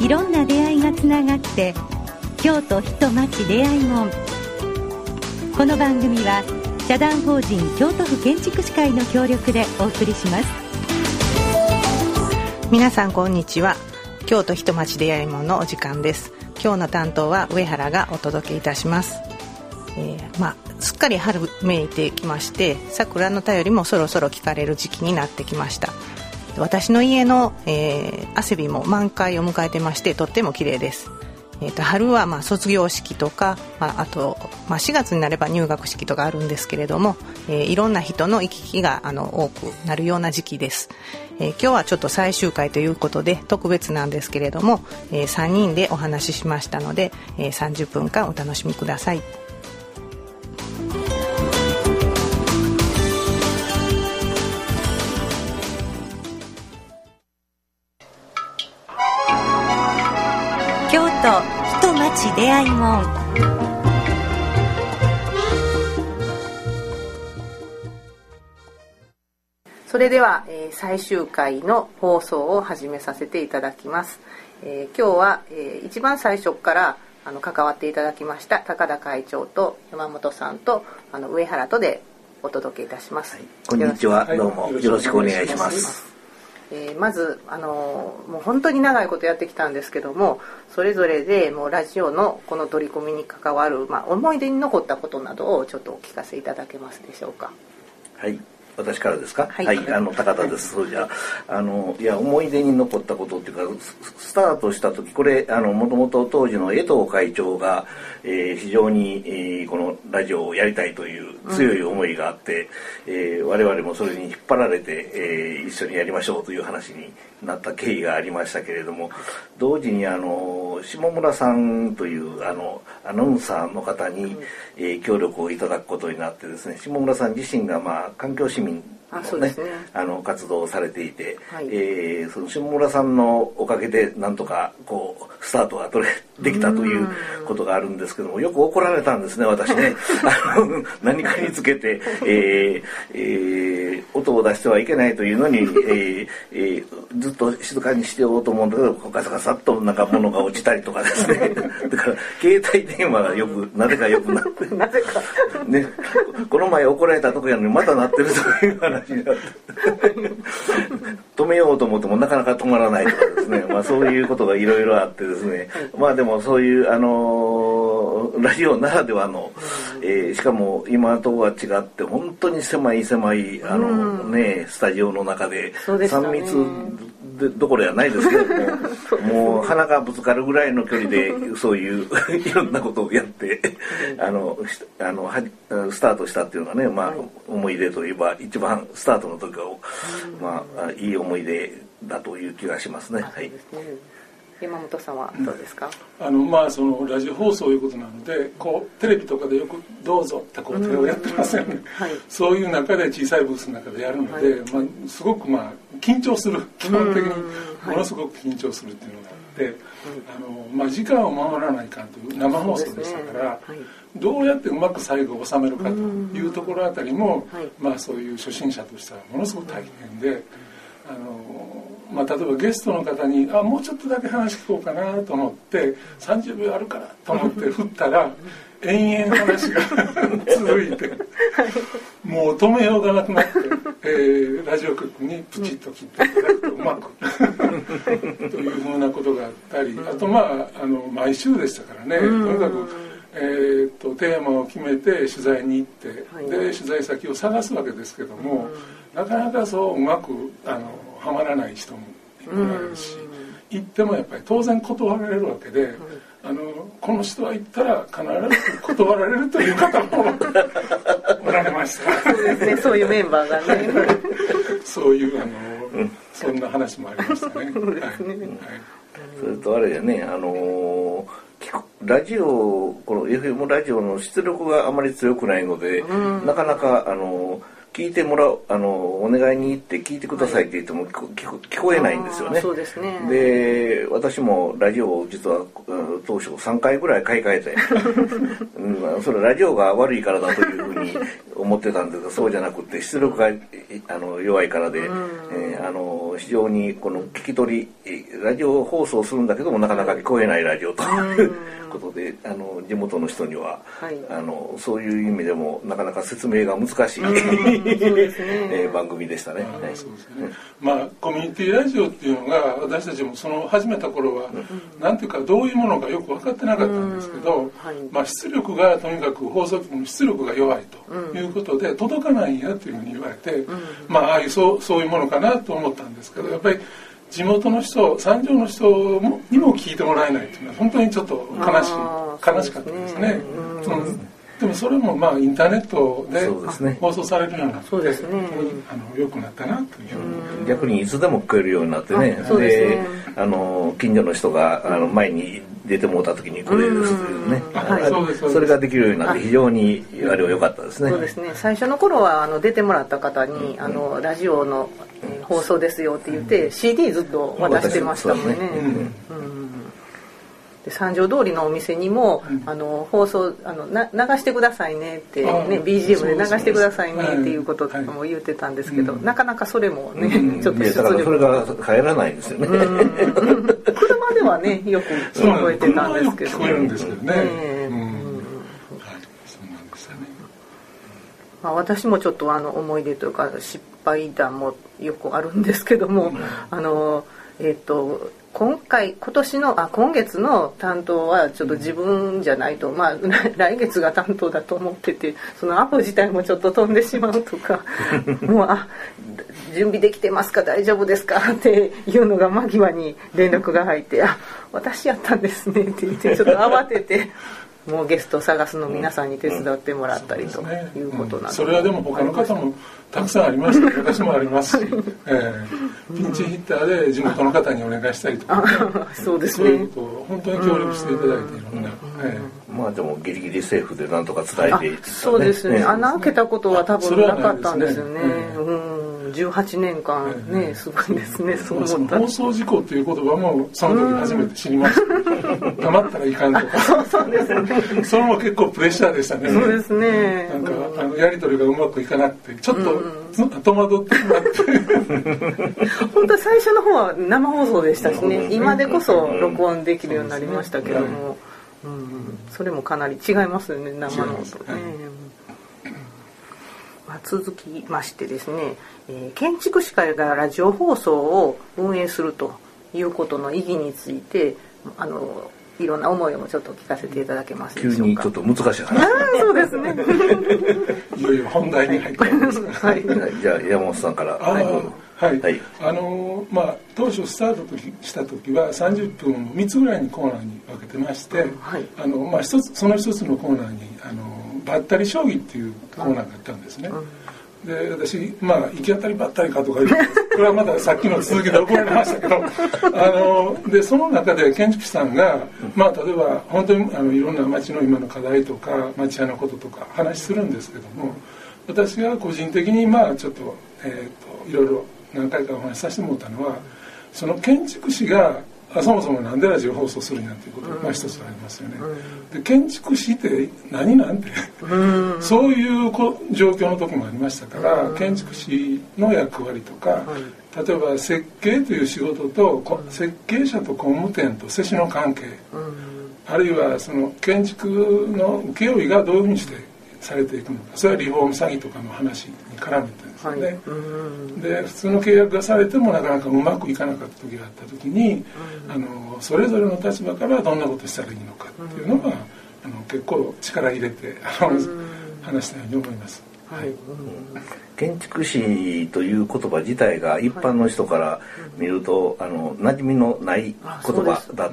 いろんな出会いがつながって京都人町出会いもん。この番組は社団法人京都府建築士会の協力でお送りします。皆さんこんにちは。京都人町出会いもんのお時間です。今日の担当は上原がお届けいたします、えー、まあすっかり春めいてきまして桜の便りもそろそろ聞かれる時期になってきました。私の家の、えー、汗びも満開を迎えてましてとっても綺麗ですえー、と春はまあ卒業式とか、まあ、あと、まあ、4月になれば入学式とかあるんですけれども、えー、いろんな人の行き来があの多くなるような時期です、えー、今日はちょっと最終回ということで特別なんですけれども、えー、3人でお話ししましたので、えー、30分間お楽しみください。と人町出会いもん。それでは、えー、最終回の放送を始めさせていただきます、えー、今日は、えー、一番最初からあの関わっていただきました高田会長と山本さんとあの上原とでお届けいたします、はい、こんにちはどうもよろしくお願いしますえー、まずあのもう本当に長いことやってきたんですけどもそれぞれでもうラジオのこの取り組みに関わる、まあ、思い出に残ったことなどをちょっとお聞かせいただけますでしょうか。はい私からですか？はい、はい、あの高田です。そうじゃ。あのいや思い出に残ったことっていうかスタートした時これあのもともと当時の江藤会長が、えー、非常に、えー、このラジオをやりたいという強い思いがあって、うん、えー、我々もそれに引っ張られて、えー、一緒にやりましょうという話になった経緯がありましたけれども同時にあの下村さんというあのアナウンサーの方に、えー、協力をいただくことになってですね下村さん自身がまあ環境市民 Amin. あね、ね、あの活動をされていて、はい、えー、その下村さんのおかげでなんとかこうスタートが取れできたということがあるんですけどもよく怒られたんですね私ね。あの何かにつけて、えーえー、音を出してはいけないというのに、えーえー、ずっと静かにしておうと思うんだけどガサガサっとなんか物が落ちたりとかですね。だから携帯電話がよく なぜかよくなって。なぜか、ね、この前怒られたとこやのにまたなってるという話になって止めようと思ってもなかなか止まらないとかですね、まあ、そういうことがいろいろあってですね、まあでもそういうあのラジオならではの、えー、しかも今とは違って本当に狭い狭いあの、ねスタジオの中で3密でどころじゃないですけど ももう鼻がぶつかるぐらいの距離でそういう いろんなことをやってあのあのはスタートしたっていうのがね、まあ、思い出といえば一番スタートの時は、まあ、いい思い出だという気がしますね。はい山本さんはどうですか、あのまあそのラジオ放送いうことなのでこうテレビとかでよく「どうぞ」ってこう手をやってますよね、はい、そういう中で小さいブースの中でやるので、はい、まあ、すごくまあ緊張する。基本的にものすごく緊張するっていうのがあって、あのまあ、時間を守らないかんという生放送でしたから、どうやってうまく最後を収めるかというところあたりも、まあ、そういう初心者としてはものすごく大変で。あのまあ、例えばゲストの方にあもうちょっとだけ話聞こうかなと思って30秒あるからと思って振ったら延々話が 続いてもう止めようがなくなって、えー、ラジオ局にプチッと切っていただくと うまく。というふうなことがあったりあとまああの毎週でしたからね。とにかく。えーと、テーマを決めて取材に行って、で取材先を探すわけですけども、なかなかそううまくあのはまらない人もいるし行ってもやっぱり当然断られるわけで、あのこの人は行ったら必ず断られるという方もおられました。そうですねそういうメンバーがね。そういうあのそんな話もありましたね。そうですね、はい、それとあれやねあのラジオこの FM ラジオの出力があまり強くないので、なかなかあの聞いてもらうあのお願いに行って聞いてくださいって言っても聞こえないんですよね。そうですね。で私もラジオを実は当初3回ぐらい買い替えて、うん、それラジオが悪いからだというふうに思ってたんですがそうじゃなくて出力があの弱いからで、えー、あの非常にこの聞き取りラジオ放送するんだけどもなかなか聞こえないラジオということであの地元の人には、はい、あのそういう意味でもなかなか説明が難しい、ね。えー、番組でしたね。そうですね。まあコミュニティラジオっていうのが私たちもその始めた頃は、うん、なんていうかどういうものかよく分かってなかったんですけど、はい、まあ、出力がとにかく放送局の出力が弱いということで、届かないんやというふうに言われて、まあああいうそうそういうものかなと思ったんですけどやっぱり地元の人三条の人もにも聞いてもらえないというのは本当にちょっと悲しい悲しかったですね。うん。でもそれもまあインターネットで放送されるようになってそうですね、あの良くなったなという逆にいつでも聞こえるようになってね。で、あの近所の人があの前に出てもうた時にこれですね、はい、それができるようになって非常にあれは良かったですね。そうですね。最初の頃はあの出てもらった方に、あのラジオの放送ですよって言って、CD ずっと渡してましたもんね。で三条通りのお店にも、あの放送あのな流してくださいねってね BGM で流してくださいねっていうこととかも言ってたんですけど、なかなかそれもね、ちょっとだからそれが帰らないですよね。車ではねよく聞こえてたんですけど、聞こえるんですけどね。まあ、私もちょっとあの思い出というか失敗談もよくあるんですけども、あのえっ、ー、と今回今年のあ今月の担当はちょっと自分じゃないと、まあ 来月が担当だと思っててそのアポ自体もちょっと飛んでしまうとか もうあ準備できてますか？大丈夫ですか？っていうのが間際に連絡が入って「あ私やったんですね」って言ってちょっと慌ててもうゲストを探すの皆さんに手伝ってもらったりということなんで、それはでも他の方もたくさんあります私もありますし、え。ー、ピンチヒッターで地元の方にお願いしたりとか、そうですね。そういうことを本当に協力していただいていろん。な、え。ー、まあでもギリギリセーフでなんとか伝えていって、ね、そうですね。穴開けたことは多分なかったんですよね、うん18年間ね、すごいですね、そう思った放送事故っていう言葉もその時初めて知りました。黙ったらいかんとか。そうですね。それも結構プレッシャーでしたね。そうですね。なんか、あのやり取りがうまくいかなくてちょっと戸惑ってしまって 本当最初の方は生放送でしたしね。今でこそ録音できるようになりましたけども、うん、それもかなり違いますよね生の音ね、まあ、続きましてですね、えー、建築士会がラジオ放送を運営するということの意義についてあのいろんな思いをちょっと聞かせていただけます急にちょっと難しい話。そうですね。いよいよ本題に入ってます はい。じゃあ山本さんから。はい。はい。はい、あのー、まあ当初スタートした時は30分を3つぐらいにコーナーに分けてまして、はい、あのまあ一つその一つのコーナーにあのバッタリ将棋っていうコーナーがあったんですね。で私まあ行き当たりばったりかとか言う これはまださっきの続きで怒られましたけどあのでその中で建築士さんが、まあ、例えば本当にあのいろんな町の今の課題とか町屋のこととか話するんですけども私が個人的にまあちょっと,、えーと、いろいろ何回かお話しさせてもらったのはその建築士がそもそもなんでラジオ放送するんやっていうことが一つありますよね。で建築士って何なんて。そういう状況の時もありましたから建築士の役割とか例えば設計という仕事と設計者と工務店と接しの関係あるいはその建築の請負がどういうふうにしてされていくのか。それはリフォーム詐欺とかの話に絡めてですよね、はい、で普通の契約がされてもなかなかうまくいかなかった時があった時に、あのそれぞれの立場からどんなことしたらいいのかっていうのは、あの結構力入れてあの、話したように思います。はい、建築士という言葉自体が一般の人から見ると、あの馴染みのない言葉だ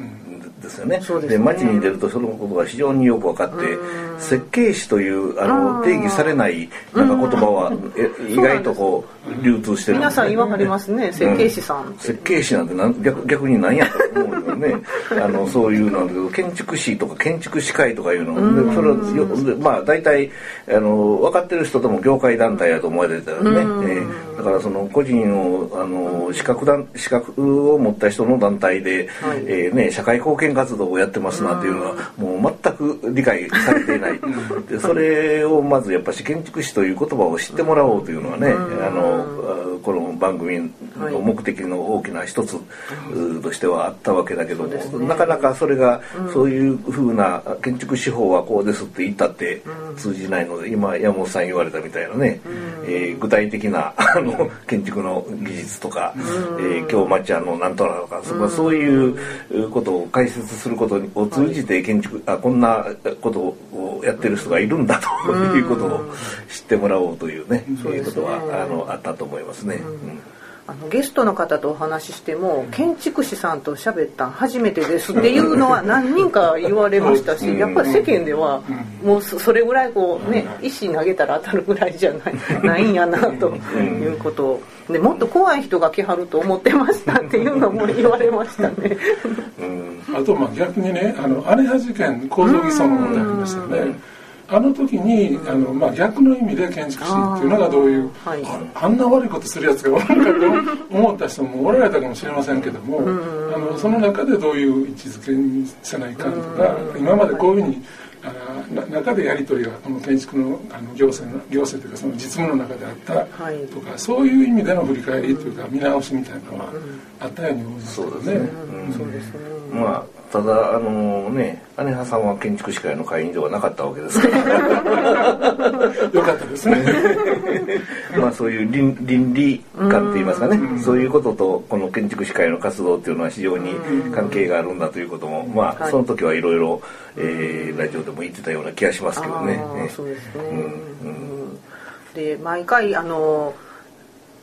ですよね。で街に出るとそのことが非常によく分かって、設計士というあの定義されないなんか言葉は意外とこう流通してる、皆さん言わはりますね設計士さん、設計士なんてなん逆逆に何やと思うよね。あのそういうなんだけど建築士とか建築士会とかいうの。でそれはまあ大体あの分かってる人とも業界団体やと思われれたよね、えー、だからその個人をあの資格団資格を持った人の団体で、はい、えー、ね、社会貢献活動をやってますなっていうのはもう全く理解されていない。でそれをまずやっぱし建築士という言葉を知ってもらおうというのはねあのこの番組の目的の大きな一つとしてはあったわけだけども、ね、なかなかそれがそういうふうな建築手法はこうですって言ったって通じないので今山本さん言われたみたいなね、えー、具体的なあの建築の技術とか、えー、京町屋のなんとかとかそそういうことを解説することを通じて建築あこんなことをやってる人がいるんだということを知ってもらおうというね、そういうことはあのあったと思いますね。うんあのゲストの方とお話ししても建築士さんと喋ったん初めてですっていうのは何人か言われましたしやっぱり世間ではもうそれぐらいこうね石投げたら当たるぐらいじゃないないんやなということを。でもっと怖い人が来はると思ってましたっていうのも言われましたね。あとまあ逆にねあの姉派事件構造偽装の問題ありましたよね。あの時にあの、まあ、逆の意味で建築士っていうのがどういう、はい、あんな悪いことするやつがおるかと思った人もおられたかもしれませんけども、あのその中でどういう位置づけにせないかとか、今までこういうふうにあ中でやり取りがこの建築のあの行政の行政というかその実務の中であったとか、はい、そういう意味での振り返りというか見直しみたいなのはあったように思いますね。そうですね。そうですね。まあただあのね姉派さんは建築士会の会員ではなかったわけですから。よかったですね。まあそういう倫倫理観って言いますかね。そういうこととこの建築士会の活動っていうのは非常に関係があるんだということもまあその時はいろいろラジオでも言ってたような気がしますけどね。そうですね、うん。うん。で毎回あの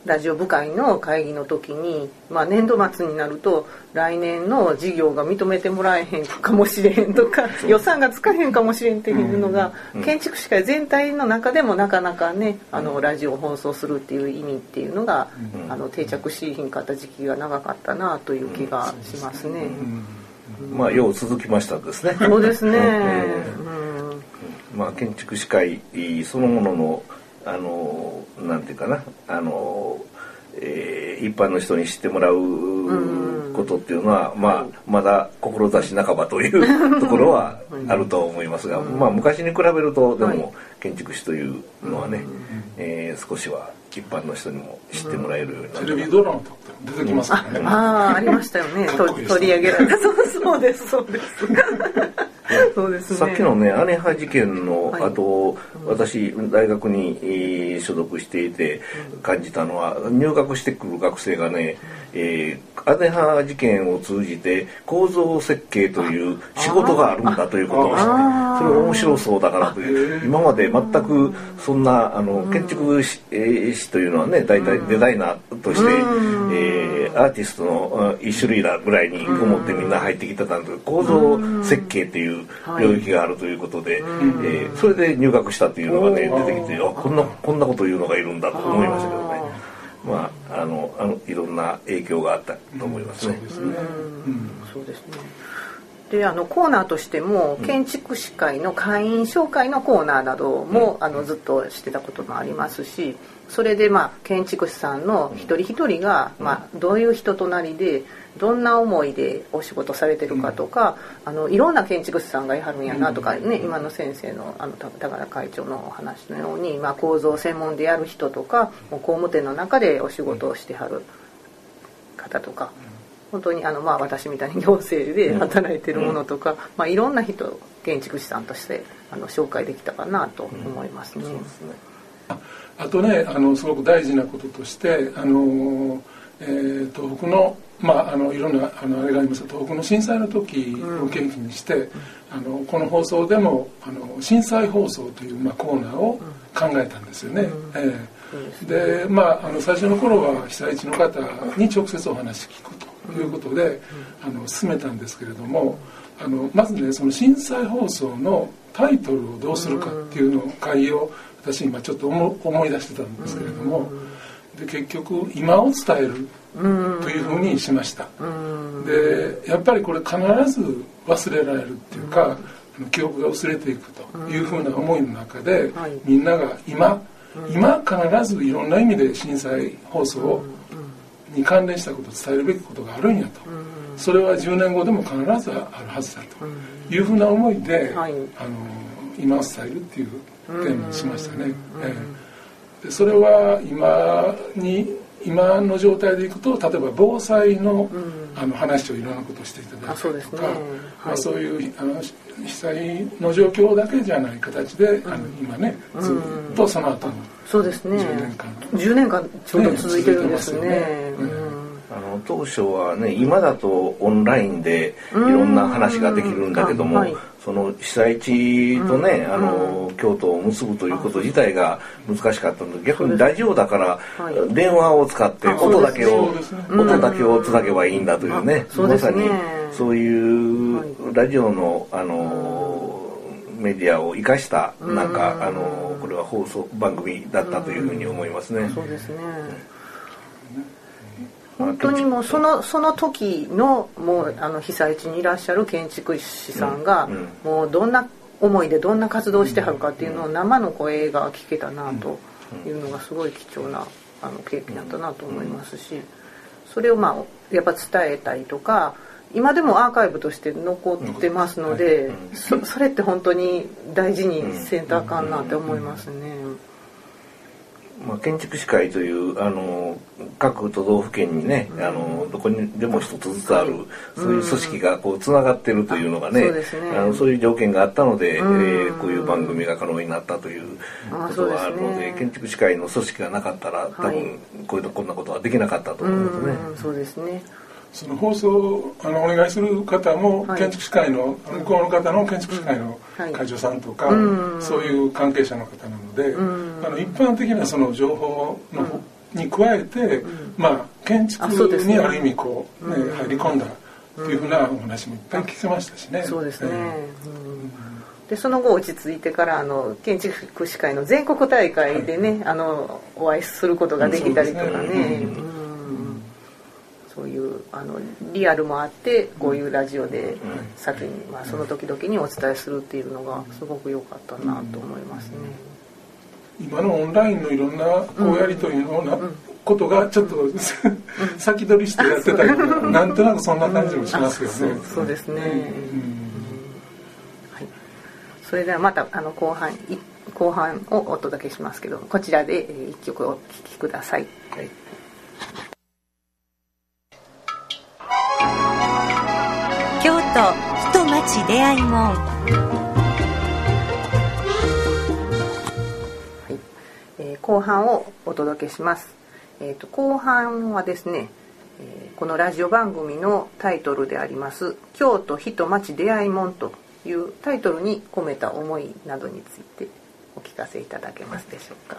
ラジオ部会の会議の時に、まあ、年度末になると来年の事業が認めてもらえへんかもしれへんとか 予算がつかへんかもしれんっていうのが、建築士会全体の中でもなかなかねあのラジオを放送するっていう意味っていうのが、あの定着しひんかった時期が長かったなという気がしますね。まあよう続きましたですね。そうですね。うん、まあ建築士会そのもののあのなんていうかな。あの、えー、一般の人に知ってもらうことっていうのは、まあ、まだ志半ばという ところはあると思いますが、まあ、昔に比べるとでも建築士というのはね、えー、少しは一般の人にも知ってもらえるようになテレビドラマとか出てきますね。ああありましたよね。取り上げられた。そうそうですそうです。そうですね、さっきのね姉派事件の後、はい、私大学に所属していて感じたのは入学してくる学生がね、えー、姉派事件を通じて構造設計という仕事があるんだということを知ってそれ面白そうだからという今まで全くそんなあの建築士,、士というのはね大体デザイナーとして、えー、アーティストの一種類だぐらいに思ってみんな入ってきてたんですけど構造設計っていう領域があるということで、えー、それで入学したっていうのがね出てきてあこんなこんなこと言うのがいるんだと思いましたけど。ね。まあ、あのあのいろんな影響があったと思いますね。そうですね。であのコーナーとしても建築士会の会員紹介のコーナーなども、あのずっとしてたこともありますしそれでまあ建築士さんの一人一人が、まあ、どういう人となりでどんな思いでお仕事されてるかとか、あのいろんな建築士さんがいはるんやなとかね、今の先生のあの高田会長のお話のように、まあ、構造専門でやる人とか工務店の中でお仕事をしてはる方とか。本当にあのまあ私みたいに行政で働いてるものとか、まあ、いろんな人建築士さんとしてあの紹介できたかなと思いますね。あとねあのすごく大事なこととしてあの、えー、東北のまあ、あのいろんなあのあれがあります東北の震災の時を契機にして、うん、あのこの放送でもあの震災放送という、まあ、コーナーを考えたんですよね。うん、えー、でまああの最初の頃は被災地の方に直接お話聞くということで、あの進めたんですけれどもあのまずねその震災放送のタイトルをどうするかっていうのを会を私今ちょっと思い出してたんですけれどもで結局今を伝えるというふうにしました。でやっぱりこれ必ず忘れられるっていうか記憶が薄れていくというふうな思いの中でみんなが今今必ずいろんな意味で震災放送に関連したことを伝えるべきことがあるんやと、それは10年後でも必ずあるはずだというふうな思いで、あの今を伝えるっていうテーマにしましたね。でそれは今に今の状態でいくと例えば防災の,、あの話をいろんなことをしていただいたりとか、まあ、そういうあの被災の状況だけじゃない形で、あの今ねずっとその後のそうですね。10年間。10年間ちょうど続いてるんですね。あの当初はね今だとオンラインでいろんな話ができるんだけども、はい、その被災地とね、あの京都を結ぶということ自体が難しかったので逆にラジオだから電話を使って音だけを、音だけをつなげばいいんだというね、まさにそういうラジオのあのメディアを生かしたなんかあのこれは放送番組だったというふうに思いますね。そうですね。本当にもうそのその時のもうあの被災地にいらっしゃる建築士さんが、もうどんな思いでどんな活動をしてはるかっていうのを生の声が聞けたなというのがすごい貴重なあの経験だったなと思いますしそれをまあやっぱ伝えたりとか今でもアーカイブとして残ってますのでそそれって本当に大事にせんとあかんなって思いますね。まあ、建築士会というあの各都道府県にね、あのどこにでも一つずつある、そういう組織がこうつながってるというのがねそうね。あのそういう条件があったので、うん、えー、こういう番組が可能になったということがあるので、ね、建築士会の組織がなかったら多分こういうこんなことはできなかったと思いますね。そうですねその放送あのお願いする方も、建築士会の向こうの方の建築士会の会長さんとか、そういう関係者の方なので、あの一般的なその情報の、に加えて、まあ建築にある意味こう、ね入り込んだっていうふうなお話もいっぱい聞きましたしね。そうですね、でその後落ち着いてからあの建築士会の全国大会でね、あのお会いすることができたりとかね。そういうあのリアルもあってこういうラジオで先に、まあ、その時々にお伝えするっていうのがすごく良かったなと思いますね。今のオンラインのいろんなこうやりとりのな、ことがちょっと先取りしてやってたりとかなんとなくそんな感じもしますよね。そうですね、はい、それではまたあの後半後半をお届けしますけどこちらで一曲お聴きください。はい京都人町出会い門はい。えー、後半をお届けします、えーと、後半はですね、えー、このラジオ番組のタイトルであります「京都人町出会い門」というタイトルに込めた思いなどについてお聞かせいただけますでしょうか。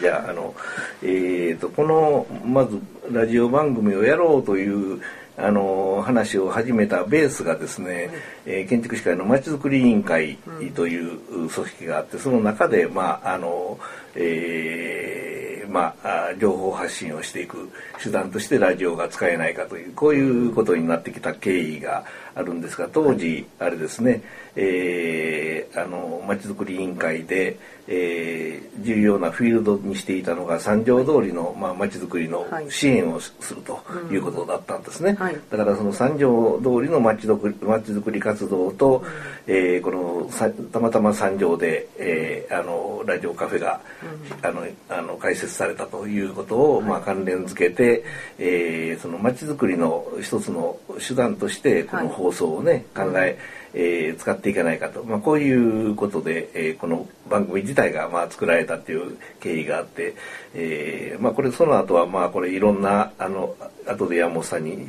じゃああの、えーと、このまずラジオ番組をやろうというあの話を始めたベースがですね、えー、建築士会のまちづくり委員会という組織があってその中でまああの、えー、まあ情報発信をしていく手段としてラジオが使えないかというこういうことになってきた経緯があるんですが当時あれですね、えー、あのまちづくり委員会で、えー、重要なフィールドにしていたのが三条通りのまあ町づくりの支援をするということだったんですね。はい、だからその三条通りの町づくり町づくり活動と、うん、えー、このたまたま三条で、えー、あのラジオカフェが、うん、あのあの開設されたということを、まあ関連付けて、えー、その町づくりの一つの手段としてこの放送をね、考え、えー、使っていかないかと、まあ、こういうことで、えー、この番組自体がまあ作られたっていう経緯があって、えー、まあこれその後はまあこれいろんなあの後で山本さんに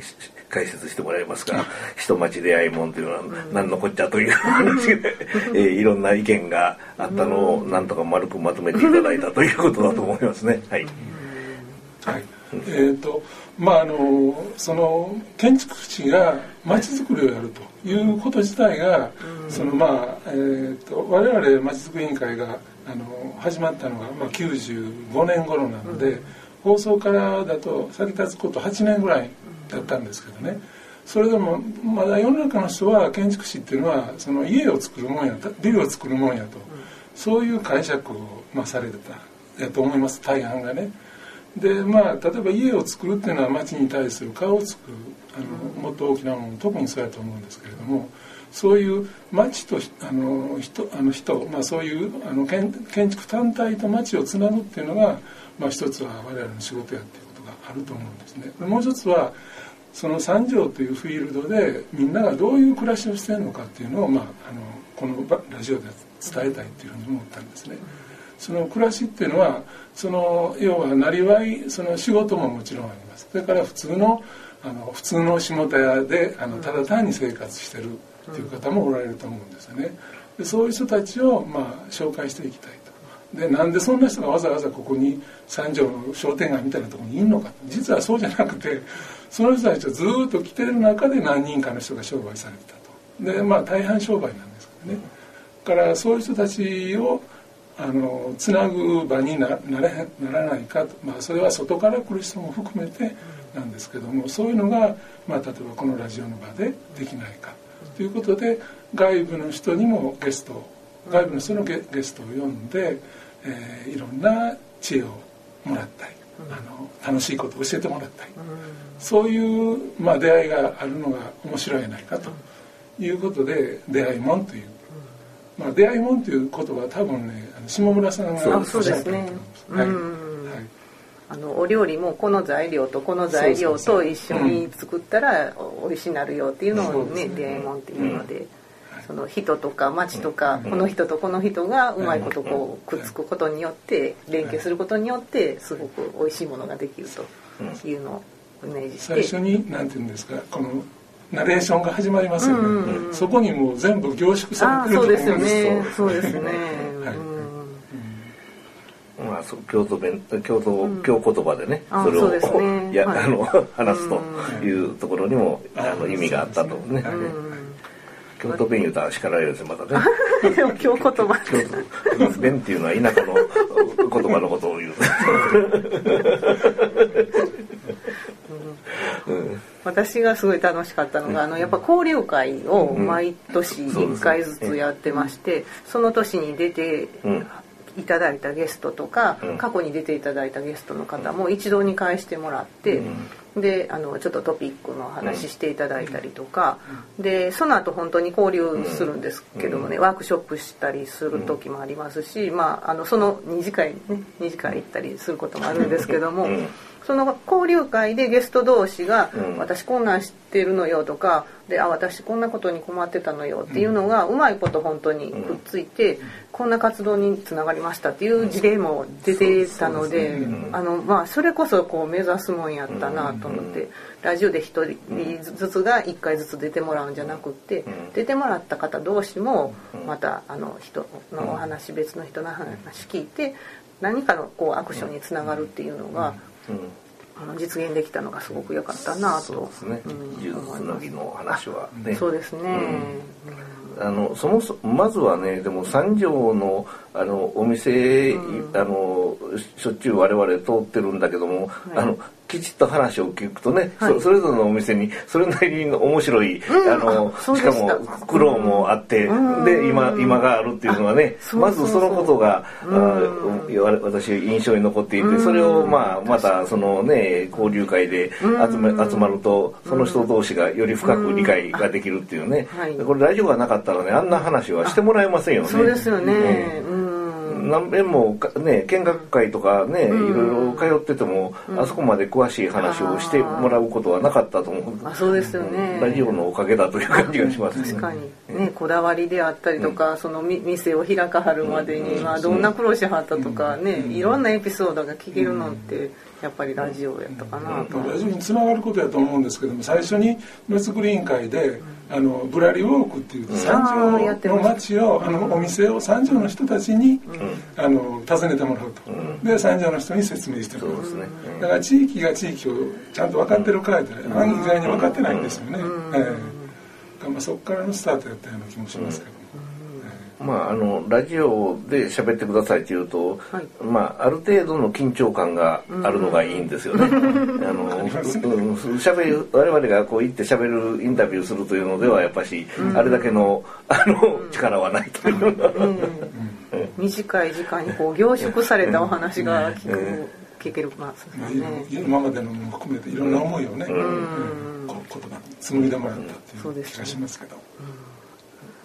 解説してもらいますが「人町出会いもん」というのは何のこっちゃという話で、えー、いろんな意見があったのをなんとか丸くまとめていただいたということだと思いますね。はい、はいえーとまあ、あのその建築士がまちづくりをやるということ自体が、そのまあえーと、我々まちづくり委員会があの始まったのが、まあ、95年頃なので、放送からだと先立つこと8年ぐらいだったんですけどね。それでもまだ世の中の人は建築士っていうのはその家を作るもんやビルを作るもんやと。そういう解釈を、まあ、されてたやと思います。大半がね。でまあ例えば家を作るっていうのは町に対する顔を作るあのもっと大きなもの特にそうやと思うんですけれどもそういう町とあの人あの人、まあ、そういうあの建建築単体と町をつなぐっていうのが、まあ、一つは我々の仕事やっていうことがあると思うんですね。もう一つはその三条というフィールドでみんながどういう暮らしをしてるのかっていうのを、まあ、あのこのラジオで伝えたいっていうふうに思ったんですね。その暮らしっていうのはその要はなりわいその仕事ももちろんあります。それから普通のあの普通の下田屋であのただ単に生活してるっていう方もおられると思うんですよね。でそういう人たちをまあ紹介していきたいと。でなんでそんな人がわざわざここに三条の商店街みたいなところにいるのか。実はそうじゃなくてその人たちはずっと来てる中で何人かの人が商売されてたと。でまあ大半商売なんですけどね。だからそういう人たちをあのつなぐ場にななれならないかまあ、それは外から来る人も含めてなんですけどもそういうのが、まあ、例えばこのラジオの場でできないか。ということで外部の人にもゲスト外部の人のゲゲストを呼んで、えー、いろんな知恵をもらったり、あの楽しいことを教えてもらったり、そういう、まあ、出会いがあるのが面白いやないかと。いうことで出会いもんという。まあ、出会いもんという言葉は多分ね下村さんがおっしゃったと思い。ます。はい。あのお料理もこの材料とこの材料と一緒に作ったら美味しいなるよっていうのをね出会いもんっていうので、その人とか町とか、この人とこの人がうまいことこうくっつくことによって連携することによってすごく美味しいものができるというのをイメージして。最初になんていうんですかこのナレーションが始まりますよね、うんうん、そこにもう全部凝縮されてると思うんですそうですね。そうですね、はいまあ、京都弁京都京言葉でね、それを、ね、や、はい、あの 話すというところにも、あの意味があったとね。京都弁言うたら叱られるんですよまたね。京言葉。京都弁っていうのは田舎の言葉のことを言う。私がすごい楽しかったのが、あのやっぱ交流会を毎年1回ずつやってまして、その年に出ていただいたゲストとか、過去に出ていただいたゲストの方も一堂に会してもらって、であのちょっとトピックの話していただいたりとか、でその後本当に交流するんですけどもね、ワークショップしたりする時もありますし、まあ、あのその2次会、ね、2次会行ったりすることもあるんですけども。その交流会でゲスト同士が「私こんなん知ってるのよ」とか「であ私こんなことに困ってたのよ」っていうのがうまいこと本当にくっついてこんな活動につながりましたっていう事例も出てたのであのまあそれこそこう目指すもんやったなと思ってラジオで1人ずつが1回ずつ出てもらうんじゃなくって出てもらった方同士もまたあの人のお話別の人の話聞いて何かのこうアクションにつながるっていうのがあの実現できたのがすごく良かったなと。そうですね。技術つなぎの話はね。そうですね。あのそもそまずはねでも三条のあのお店、あのしょっちゅう我々通ってるんだけども、あのきちっと話を聞くとね、はい、そそれぞれのお店にそれなりの面白い、うん、あのしかも苦労もあって、うん、で今今があるっていうのはねまずそのことが、うん、私印象に残っていて、それをまあまたそのね交流会で集め集まるとその人同士がより深く理解ができるっていうね、これラジオがなかったらねあんな話はしてもらえませんよね。そうですよね、うん何遍もね見学会とかね、いろいろ通ってても、あそこまで詳しい話をしてもらうことはなかったと思う。あそうですよね、ラジオのおかげだという感じがしますね。確かに。ねこだわりであったりとか、その店を開かはるまでに、まあ、どんな苦労しはったとかね、いろんなエピソードが聞けるのって、やっぱりラジオやったかなと、ラジオにつながることやと思うんですけども最初に村づくり委員会で、あのブラリウォークっていう三条の町をあのお店を三条の人たちに、あの訪ねてもらうと、で三条の人に説明してもらう、ね、だから地域が地域をちゃんと分かってるからって意外に分かってないんですよね、えーまあ、そこからのスタートやったような気もしますけど。も。まあ、あのラジオで喋ってくださいって言うと、はい、まあ、ある程度の緊張感があるのがいいんですよね。あの 喋る我々がこう言って喋るインタビューするというのではやっぱし、あれだけのあの力はないという、短い時間にこう凝縮されたお話が聞く。聞けるますね。今までのも含めていろんな思いをね、うん、ことが紡ぎでもらったっていう気がしますけど。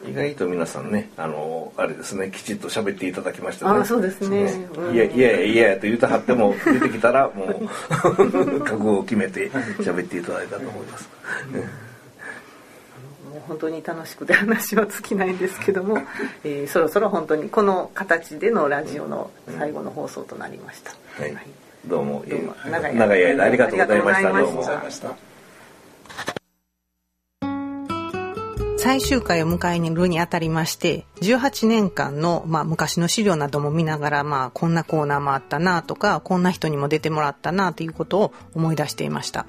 意外と皆さんねあのあれですねきちっと喋っていただきましたね。あそうですね、いやいやいやと言うたはっても出てきたらもう 覚悟を決めて喋っていただいたと思います、もう本当に楽しくて話は尽きないんですけども、えー、そろそろ本当にこの形でのラジオの最後の放送となりました、はい、はい、どうも長い間。ありがとうございました。どうも最終回を迎えるにあたりまして18年間の、まあ、昔の資料なども見ながら、まあ、こんなコーナーもあったなとかこんな人にも出てもらったなということを思い出していました。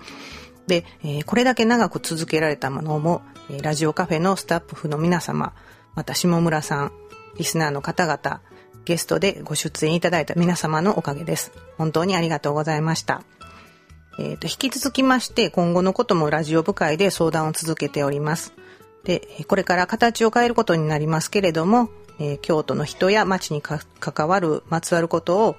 で、えー、これだけ長く続けられたものも、ラジオカフェのスタッフの皆様また下村さんリスナーの方々ゲストでご出演いただいた皆様のおかげです。本当にありがとうございました。えーと、と引き続きまして今後のこともラジオ部会で相談を続けております。で、これから形を変えることになりますけれども、えー、京都の人や町に関わる、まつわることを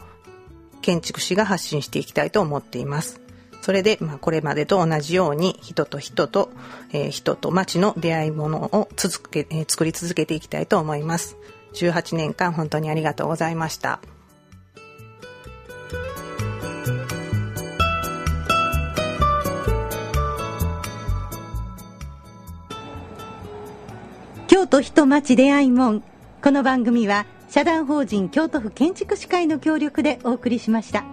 建築士が発信していきたいと思っています。それで、まあ、これまでと同じように人と人と、えー、人と町の出会いものを続け、えー、作り続けていきたいと思います。18年間本当にありがとうございました。都人町出会いもんこの番組は社団法人京都府建築士会の協力でお送りしました。